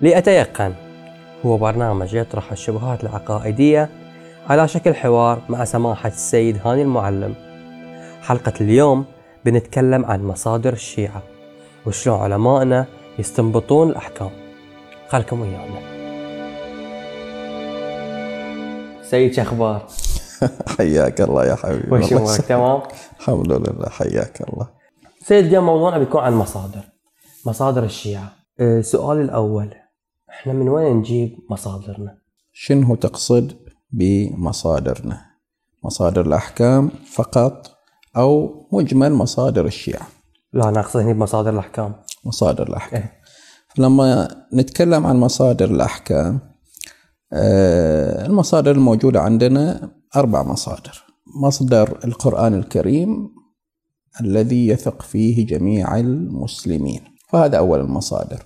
لأتيقن هو برنامج يطرح الشبهات العقائدية على شكل حوار مع سماحة السيد هاني المعلم. حلقة اليوم بنتكلم عن مصادر الشيعة وشلون علمائنا يستنبطون الأحكام. خلكم ويانا. سيد شو أخبار؟ حياك الله يا حبيبي. وش أمورك؟ تمام؟ الحمد لله حياك الله. سيد اليوم موضوعنا بيكون عن مصادر. مصادر الشيعة. أه، سؤالي الأول. إحنا من وين نجيب مصادرنا؟ شنو تقصد بمصادرنا؟ مصادر الأحكام فقط أو مجمل مصادر الشيعة؟ لا أنا أقصد هنا بمصادر الأحكام. مصادر الأحكام. إيه. لما نتكلم عن مصادر الأحكام آه، المصادر الموجودة عندنا أربع مصادر. مصدر القرآن الكريم الذي يثق فيه جميع المسلمين. فهذا أول المصادر.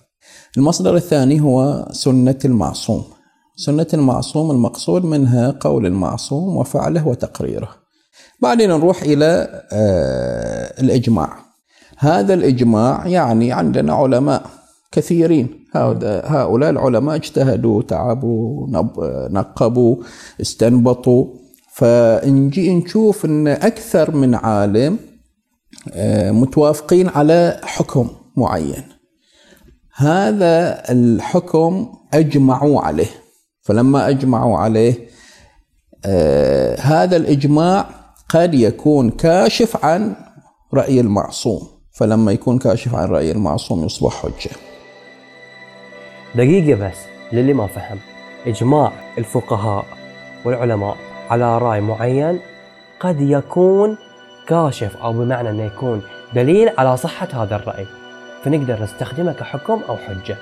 المصدر الثاني هو سنة المعصوم. سنة المعصوم المقصود منها قول المعصوم وفعله وتقريره. بعدين نروح إلى آه، الإجماع. هذا الإجماع يعني عندنا علماء كثيرين. هؤلاء العلماء اجتهدوا تعبوا نقبوا استنبطوا. فنجي نشوف إن أكثر من عالم آه، متوافقين على حكم معين. هذا الحكم أجمعوا عليه. فلما أجمعوا عليه آه، هذا الإجماع قد يكون كاشف عن رأي المعصوم. فلما يكون كاشف عن رأي المعصوم يصبح حجة. دقيقة بس للي ما فهم. إجماع الفقهاء والعلماء على رأي معين قد يكون كاشف أو بمعنى أنه يكون دليل على صحة هذا الرأي. فنقدر نستخدمه كحكم أو حجة.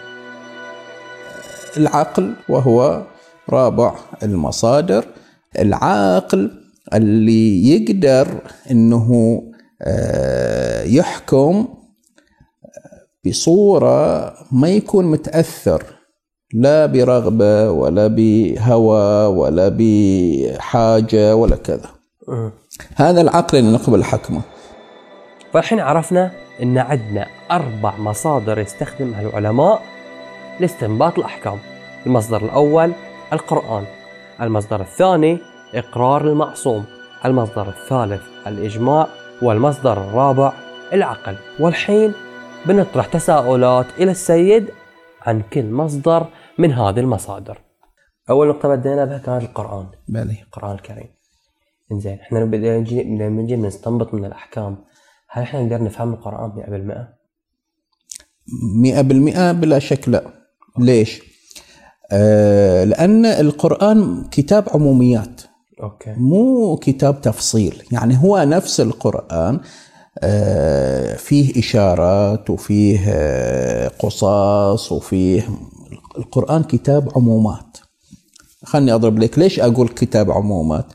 العقل وهو رابع المصادر. العاقل اللي يقدر إنه آه، يحكم بصورة ما يكون متأثر. لا برغبة ولا بهوى ولا بحاجة ولا كذا. هذا العقل اللي نقبل حكمه. فالحين عرفنا أن عندنا أربع مصادر يستخدمها العلماء لاستنباط الأحكام. المصدر الأول القرآن المصدر الثاني إقرار المعصوم المصدر الثالث الإجماع والمصدر الرابع العقل. والحين بنطرح تساؤلات إلى السيد عن كل مصدر من هذه المصادر. أول نقطة بدينا بها كانت القرآن. بلي. القرآن الكريم. بدنا نجي لما نجي نستنبط من الأحكام. هل إحنا نقدر نفهم القرآن 100%؟ مئة بالمئة بلا شك لا. ليش؟ آه لأن القرآن كتاب عموميات. أوكي. مو كتاب تفصيل. يعني هو نفس القرآن آه، فيه إشارات وفيه آه، قصص وفيه القرآن كتاب عمومات. خلني أضرب لك ليش أقول كتاب عمومات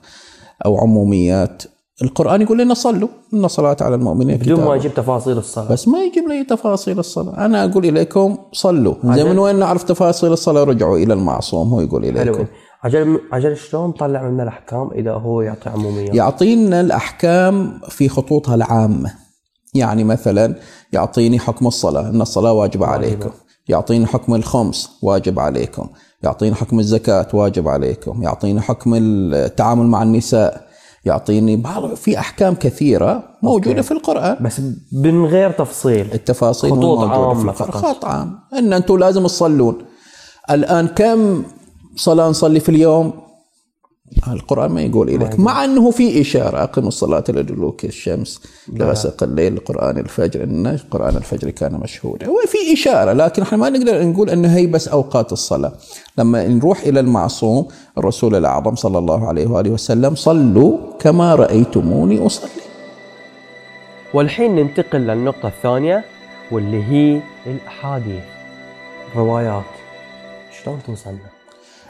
أو عموميات. القرآن يقول لنا صلوا إن صلاة على المؤمنين بدون ما يجيب تفاصيل الصلاة. بس ما يجيب لي تفاصيل الصلاة. أنا أقول إليكم صلوا. زي. من وين نعرف تفاصيل الصلاة؟ رجعوا إلى المعصوم هو يقول إليكم. عجل عجل شلون طلع منا الأحكام إذا هو يعطي عموميات يعطينا الأحكام في خطوطها العامة. يعني مثلا يعطيني حكم الصلاة. أن الصلاة واجبة عليكم. يعطيني حكم الخمس واجب عليكم. يعطيني حكم الزكاة واجب عليكم. يعطيني حكم التعامل مع النساء. يعطيني بعض في أحكام كثيرة موجودة أوكي. في القرآن بس من غير تفصيل التفاصيل خطوط القرآن. فقط. خط عام إن أنتم لازم تصلون الآن كم صلاة نصلي في اليوم القرآن ما يقول إليك. مع أنه في إشارة أقم الصلاة لدلوك الشمس لغسق الليل لقرآن الفجر إن قرآن الفجر كان مشهودا. وفي إشارة لكن إحنا ما نقدر نقول أنه هي بس أوقات الصلاة. لما نروح إلى المعصوم الرسول الأعظم صلى الله عليه وآله وسلم صلوا كما رأيتموني أصلي. والحين ننتقل للنقطة الثانية واللي هي الأحاديث. الروايات شلون توصلنا؟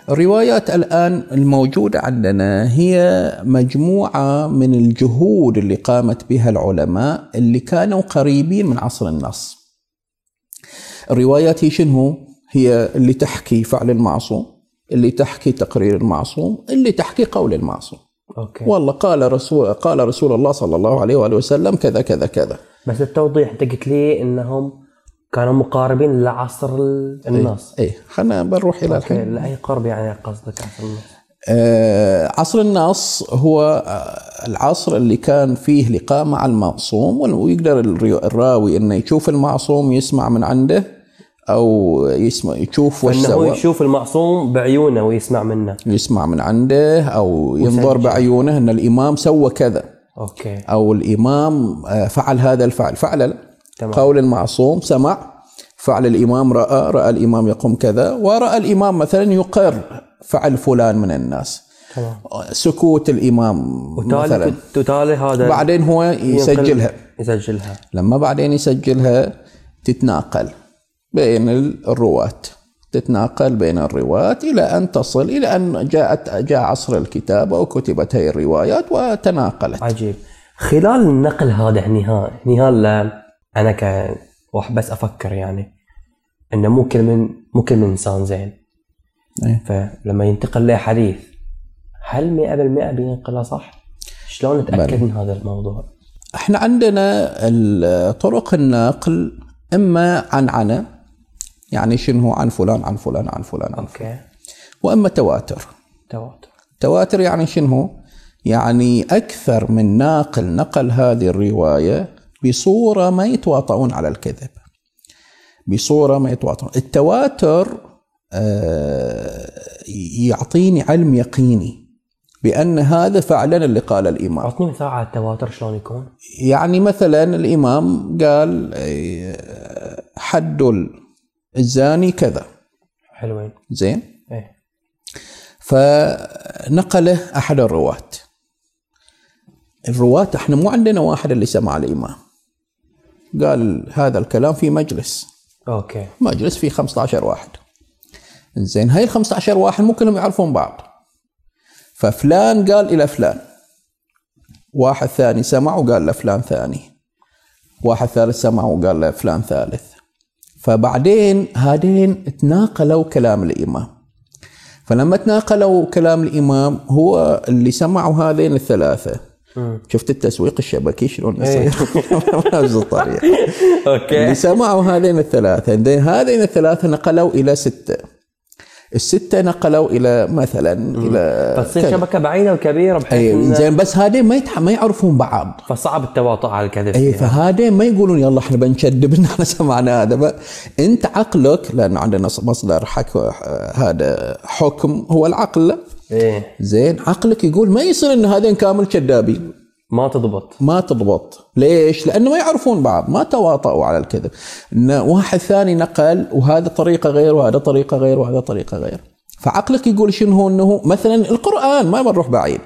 الروايات الآن الموجودة عندنا هي مجموعة من الجهود اللي قامت بها العلماء اللي كانوا قريبين من عصر النص. الروايات هي شنو؟ هي اللي تحكي فعل المعصوم اللي تحكي تقرير المعصوم اللي تحكي قول المعصوم. أوكي. والله قال رسول قال رسول الله صلى الله عليه وآله وسلم كذا كذا كذا. بس التوضيح انت قلت لي إنهم كانوا مقاربين لعصر ال- النص. إيه خلينا بنروح إلى أوكي الحين. لاي قرب يعني قصدك عصر النص؟ آه، عصر النص هو آه، العصر اللي كان فيه لقاء مع المعصوم ويقدر الراوي إنه يشوف المعصوم يسمع من عنده أو يسمع يشوف وش إنه هو سوى. يشوف المعصوم بعيونه ويسمع منه. يسمع من عنده أو ينظر بعيونه إن الإمام سوى كذا. أوكي. أو الإمام آه، فعل هذا الفعل. فعل تمام. قول المعصوم سمع. فعل الإمام رأى. رأى الإمام يقوم كذا. ورأى الإمام مثلا يقر. فعل فلان من الناس. تمام. سكوت الإمام مثلا. وتالي وتالي هذا بعدين هو يسجلها. يسجلها. لما بعدين يسجلها تتناقل بين الرواة. تتناقل بين الرواة إلى أن تصل إلى أن جاءت جاء عصر الكتابة وكتبت هذه الروايات وتناقلت. عجيب. خلال النقل هذا هني ها أنا ك واحد بس أفكر يعني إنه مو كل من مو كل من إنسان زين. إيه. فلما ينتقل له حديث هل 100% بينقلها صح؟ شلون نتأكد من هذا الموضوع؟ إحنا عندنا طرق النقل إما عن عنا يعني شنو؟ عن فلان عن فلان عن فلان عن فلان. أوكي وإما تواتر. تواتر. تواتر يعني شنو؟ يعني أكثر من ناقل نقل هذه الرواية بصورة ما يتواطؤون على الكذب. بصورة ما يتواطؤون. التواتر آه، يعطيني علم يقيني بأن هذا فعلا اللي قال الإمام. اعطني مثال على التواتر شلون يكون؟ يعني مثلا الإمام قال آه، حد الزاني كذا. حلوين. زين؟ إيه. فنقله أحد الرواة. الرواة إحنا مو عندنا واحد اللي سمع الإمام. قال هذا الكلام في مجلس. أوكي. مجلس فيه 15 واحد. زين هاي ال 15 واحد مو كلهم يعرفون بعض. ففلان قال إلى فلان. واحد ثاني سمع وقال لفلان ثاني. واحد ثالث سمع وقال لفلان ثالث. فبعدين هذين تناقلوا كلام الإمام. فلما تناقلوا كلام الإمام هو اللي سمعوا هذين الثلاثة. شفت التسويق الشبكي شلون إيه. يصير؟ بنفس الطريقة. أوكي. اللي سمعوا هذين الثلاثة بعدين هذين الثلاثة نقلوا إلى ستة. الستة نقلوا إلى مثلا إلى فتصير كذا. شبكة بعيدة وكبيرة بحيث أي زين بس هذين ما يتح... ما يعرفون بعض. فصعب التواطؤ على الكذب اي فيها. فهذين ما يقولون يلا إحنا بنشدب ان إحنا سمعنا هذا. ب... أنت عقلك لأن عندنا مصدر حك... هذا حكم هو العقل. إيه. زين عقلك يقول ما يصير إن هذين كامل كذابين. ما تضبط. ما تضبط. ليش؟ لأنه ما يعرفون بعض ما تواطؤوا على الكذب. إن واحد ثاني نقل وهذا طريقة غير وهذا طريقة غير وهذا طريقة غير. فعقلك يقول شنو؟ هو إنه مثلا القرآن ما بنروح بعيد.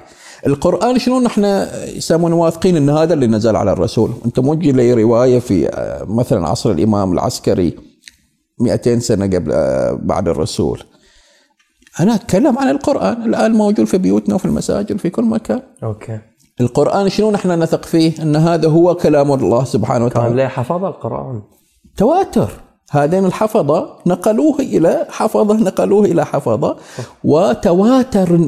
القرآن شنو؟ نحن يسمون واثقين إن هذا اللي نزل على الرسول. أنت موجه لي رواية في آه، مثلا عصر الإمام العسكري 200 سنة قبل آه، بعد الرسول. أنا أتكلم عن القرآن. الآن موجود في بيوتنا وفي المساجد في كل مكان. أوكي. القرآن شنو نحن نثق فيه؟ إن هذا هو كلام الله سبحانه كان وتعالى ليه حفظ القرآن. تواتر. هذين الحفظة نقلوه إلى حفظة نقلوه إلى حفظة. وتواتر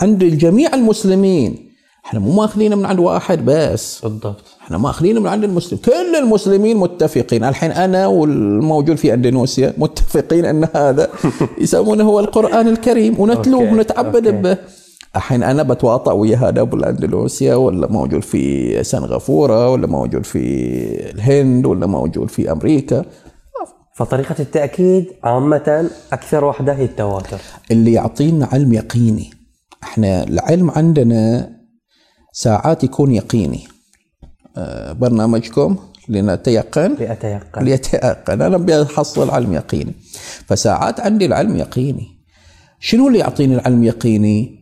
عند جميع المسلمين. إحنا مو ماخذينه من عند واحد بس. بالضبط. إحنا ماخذينه من عند المسلم. كل المسلمين متفقين. الحين أنا والموجود في أندونيسيا متفقين أن هذا يسمونه هو القرآن الكريم. ونتلوه ونتعبد. به. الحين أنا بتواطأ ويا هذا بالاندونيسيا ولا موجود في سنغافورة ولا موجود في الهند ولا موجود في أمريكا. فطريقة التأكيد عامة أكثر وحدة هي التواتر. اللي يعطينا علم يقيني. إحنا العلم عندنا ساعات يكون يقيني. برنامجكم لنتيقن. لاتيقن ليتيقن. أنا ابي أحصل علم يقيني. فساعات عندي العلم يقيني. شنو اللي يعطيني العلم يقيني؟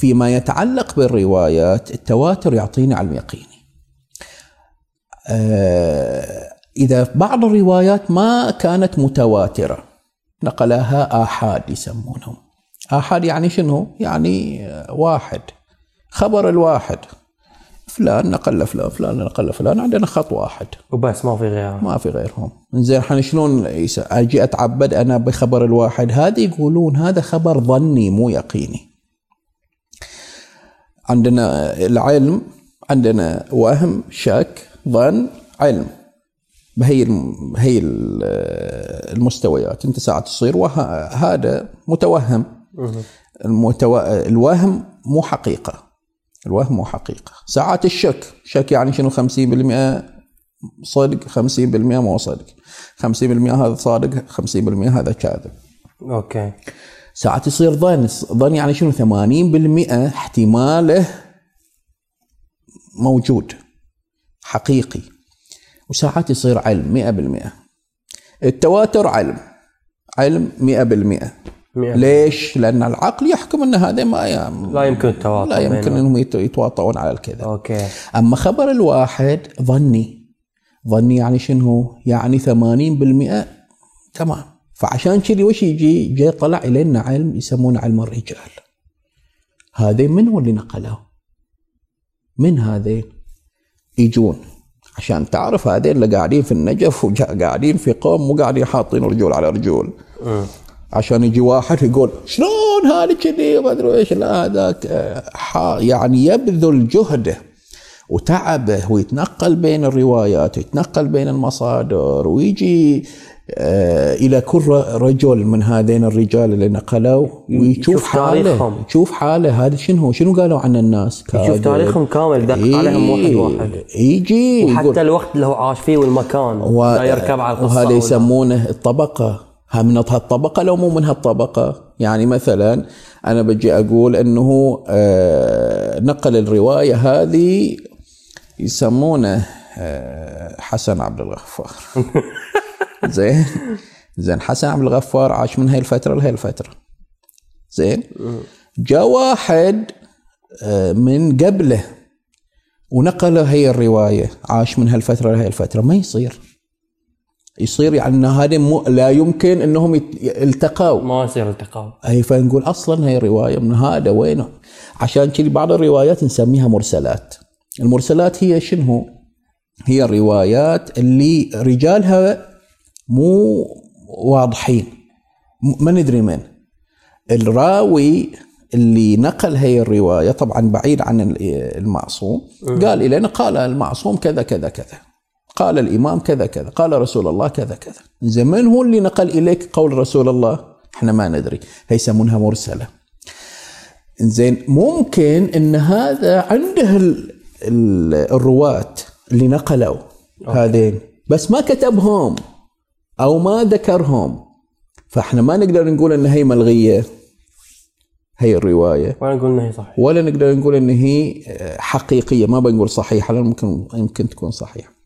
فيما يتعلق بالروايات التواتر يعطيني علم يقيني. آه، إذا بعض الروايات ما كانت متواترة نقلها آحاد يسمونهم. آحاد يعني شنو؟ يعني آه، واحد. خبر الواحد. فلان نقل لفلان فلان نقل لفلان عندنا خط واحد. وبس ما في غيرها ما في غيرهم. زين إحنا شلون أجي أتعبد أنا بخبر الواحد. هذا يقولون هذا خبر ظني مو يقيني. عندنا العلم عندنا وهم شك ظن علم. بهي الم- هي ال- المستويات. أنت ساعات تصير هذا متوهم. المتو... الوهم مو حقيقة. الوهم مو حقيقة. ساعات الشك شك يعني شنو 50% صدق 50% مو صدق. 50% هذا صادق 50% هذا كاذب. أوكي. ساعات يصير ظن ظن يعني شنو؟ 80% احتماله موجود حقيقي. وساعات يصير علم 100% التواتر علم علم 100% مئة. ليش؟ لأن العقل يحكم أن هذا ما يم... لا يمكن التواطؤ لا يمكن يت- يتواطؤون على الكذا أوكي أما خبر الواحد ظني ظني يعني شنو؟ يعني 80% تمام فعشان كذي وش يجي؟ جاي طلع إلينا علم يسمونه علم الرجال هذين من هو اللي نقلوه؟ من هذين؟ يجون عشان تعرف هذين اللي قاعدين في النجف وقاعدين في قوم مو قاعدين حاطين رجول على رجول. عشان يجي واحد يقول شلون هذا كذي وما أدري إيش لا هذاك يعني يبذل جهده وتعبه ويتنقل بين الروايات ويتنقل بين المصادر ويجي آه، إلى كل رجل من هذين الرجال اللي نقلوا ويشوف يشوف حاله. يشوف حاله هذا شنو شنو قالوا عن الناس يشوف. تاريخهم كامل دق عليهم واحد إيه، واحد يجي وحتى الوقت اللي هو عاش فيه والمكان و- لا يركب على القصة وهذا يسمونه الطبقة ها من هالطبقة لو مو من هالطبقة. يعني مثلا أنا بجي أقول أنه آه، نقل الرواية هذه يسمونه آه، حسن عبد الغفار. زين؟ زين حسن عبد الغفار عاش من هاي الفترة لهي الفترة. زين؟ جاء واحد آه، من قبله ونقل هي الرواية عاش من هالفترة لهي الفترة. ما يصير. يصير يعني إن هذا مو لا يمكن إنهم يلتقوا. ما يصير التقاء. أي فنقول أصلا هي رواية من هذا وينه؟ عشان كذي بعض الروايات نسميها مرسلات. المرسلات هي شنو؟ هي الروايات اللي رجالها مو واضحين. ما ندري من. الراوي اللي نقل هي الرواية طبعا بعيد عن ال- المعصوم قال إلينا قال المعصوم كذا كذا كذا. قال الإمام كذا كذا قال رسول الله كذا كذا. زين من هو اللي نقل إليك قول رسول الله؟ إحنا ما ندري هي يسمونها مرسلة. زين ممكن إن هذا عنده ال ال الرواة اللي نقلوا هذين بس ما كتبهم أو ما ذكرهم. فإحنا ما نقدر نقول إن هي ملغية هي الرواية. وأنا نقول انه هي صح ولا نقدر نقول إن هي حقيقية ما بنقول صحيحة لأن ممكن يمكن تكون صحيحة.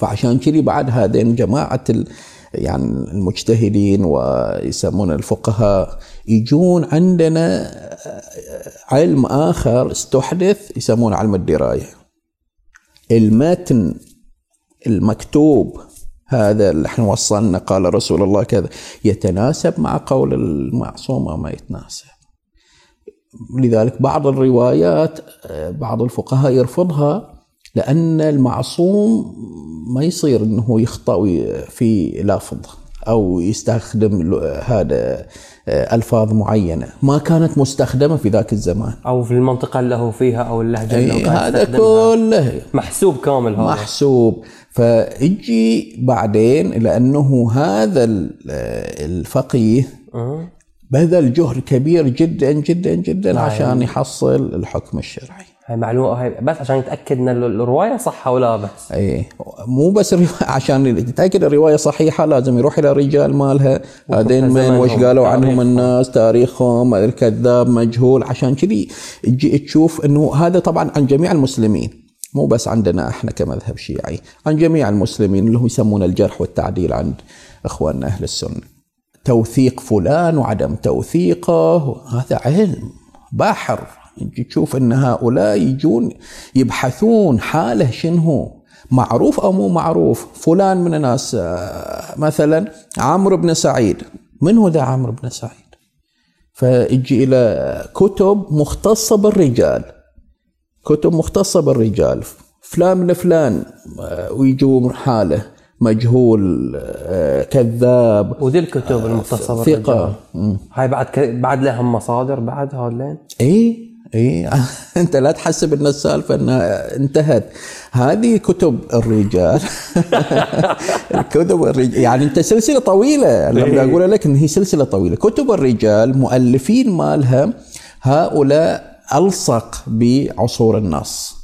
فعشان كذي بعد هذين جماعة ال يعني المجتهدين ويسمون الفقهاء يجون عندنا آه، علم آخر استحدث يسمونه علم الدراية. المتن المكتوب هذا اللي إحنا وصلنا قال رسول الله كذا يتناسب مع قول المعصوم أو ما يتناسب. لذلك بعض الروايات آه، بعض الفقهاء يرفضها لأن المعصوم ما يصير أنه يخطأ في لفظ أو يستخدم هذا آه، ألفاظ معينة ما كانت مستخدمة في ذاك الزمان أو في المنطقة اللي هو فيها أو اللهجة اللي هو هذا. كله محسوب كامل هذا محسوب فيجي بعدين لأنه هذا ال- الفقيه أه. بذل جهد كبير جدا جدا جدا. عشان يحصل الحكم الشرعي هاي معلومه هاي بس عشان يتأكد إن ال- الرواية صح ولا بس. اي مو بس عشان تتاكد الرواية صحيحة لازم يروح إلى الرجال مالها. هذين من وش قالوا عنهم. الناس تاريخهم الكذاب مجهول. عشان كذي تجي تشوف إنه هذا طبعا عن جميع المسلمين. مو بس عندنا إحنا كمذهب شيعي عن جميع المسلمين اللي هم يسمون الجرح والتعديل عند إخواننا أهل السنة. توثيق فلان وعدم توثيقه هذا علم بحر تشوف أن هؤلاء يجون يبحثون حاله شنو هو معروف أو مو معروف. فلان من الناس آه، مثلا عمرو بن سعيد. من هو ذا عمرو بن سعيد؟ فيجي إلى كتب مختصة بالرجال. كتب مختصة بالرجال. فلان من فلان آه، ويجون حاله مجهول آه، كذاب. ودي الكتب المختصة ثقه بالرجال. مم. هاي بعد ك... بعد لهم مصادر بعد هذين اي اي أنت لا تحسب إن السالفة إنها انتهت. هذه كتب الرجال. كتب الرجال يعني أنت سلسلة طويلة. لما إيه. أقول لك إن هي سلسلة طويلة. كتب الرجال مؤلفين مالها هؤلاء ألصق بعصور النص.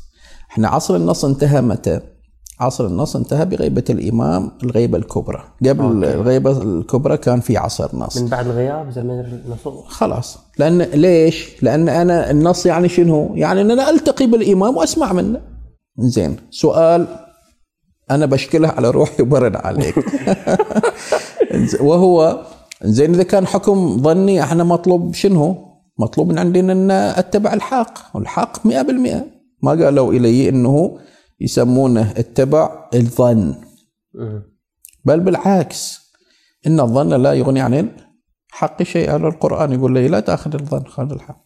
إحنا عصر النص انتهى متى؟ عصر النص انتهى بغيبة الإمام الغيبة الكبرى قبل أوكي. الغيبة الكبرى كان في عصر نص من بعد الغياب زمن النصوص خلاص لأن ليش؟ لأن أنا النص يعني شنو؟ يعني ان أنا ألتقي بالإمام وأسمع منه. زين سؤال أنا بشكله على روحي وبرد عليك. وهو زين إذا كان حكم ظني إحنا مطلوب شنو؟ مطلوب من عندنا أن أتبع الحق والحق 100% ما قالوا إلي إنه يسمونه اتبع الظن. بل بالعكس إن الظن لا يغني عن الحق شيئا. القرآن يقول لي لا تأخذ الظن خذ الحق.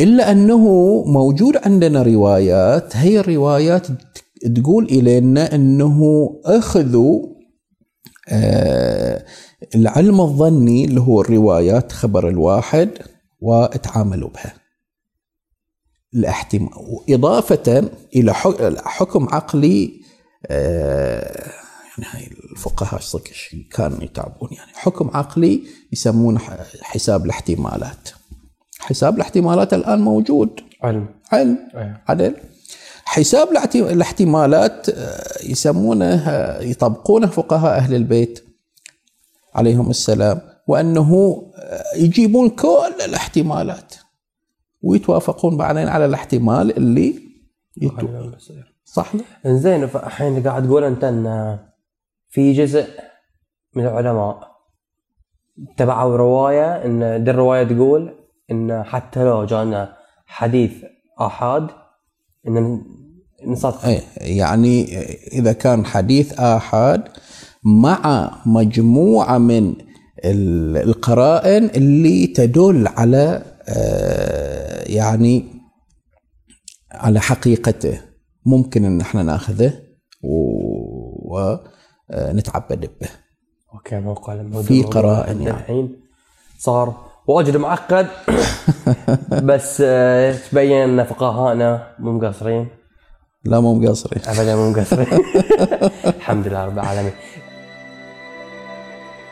إلا أنه موجود عندنا روايات هي الروايات تقول إلينا أنه أخذوا آه العلم الظني اللي هو الروايات خبر الواحد وتعاملوا بها. الاحتمال إضافة إلى حك- حكم عقلي آه، يعني هاي الفقهاء صدق كانوا يتعبون؟ يعني حكم عقلي يسمونه حساب الاحتمالات. حساب الاحتمالات الآن موجود. علم. علم. إيه. عدل. حساب الاحت- الاحتمالات آه، يسمونه آه، يطبقونه فقهاء أهل البيت عليهم السلام وأنه يجيبون كل الاحتمالات. ويتوافقون بعدين على الاحتمال اللي يتو... صح؟ إنزين فالحين قاعد تقول أنت إن في جزء من العلماء تبعوا رواية إن دي الرواية تقول إن حتى لو جانا حديث آحاد إن نصدق أي يعني إذا كان حديث آحاد مع مجموعة من ال- القرائن اللي تدل على آه، يعني على حقيقته ممكن إن إحنا ناخذه ونتعبد به. أوكي موقع الموضوع في قرائن يعني. الحين صار. وأجد معقد. بس آه، تبين أن فقهائنا مو مقصرين لا مو مقصرين ابدا مو مقصرين الحمد لله رب العالمين.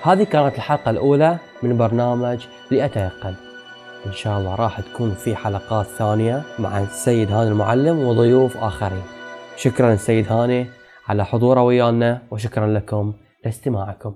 هذه كانت الحلقة الأولى من برنامج لأتيقن. إن شاء الله راح تكون في حلقات ثانية مع السيد هاني المعلم وضيوف آخرين. شكرا السيد هاني على حضوره ويانا وشكرا لكم لاستماعكم.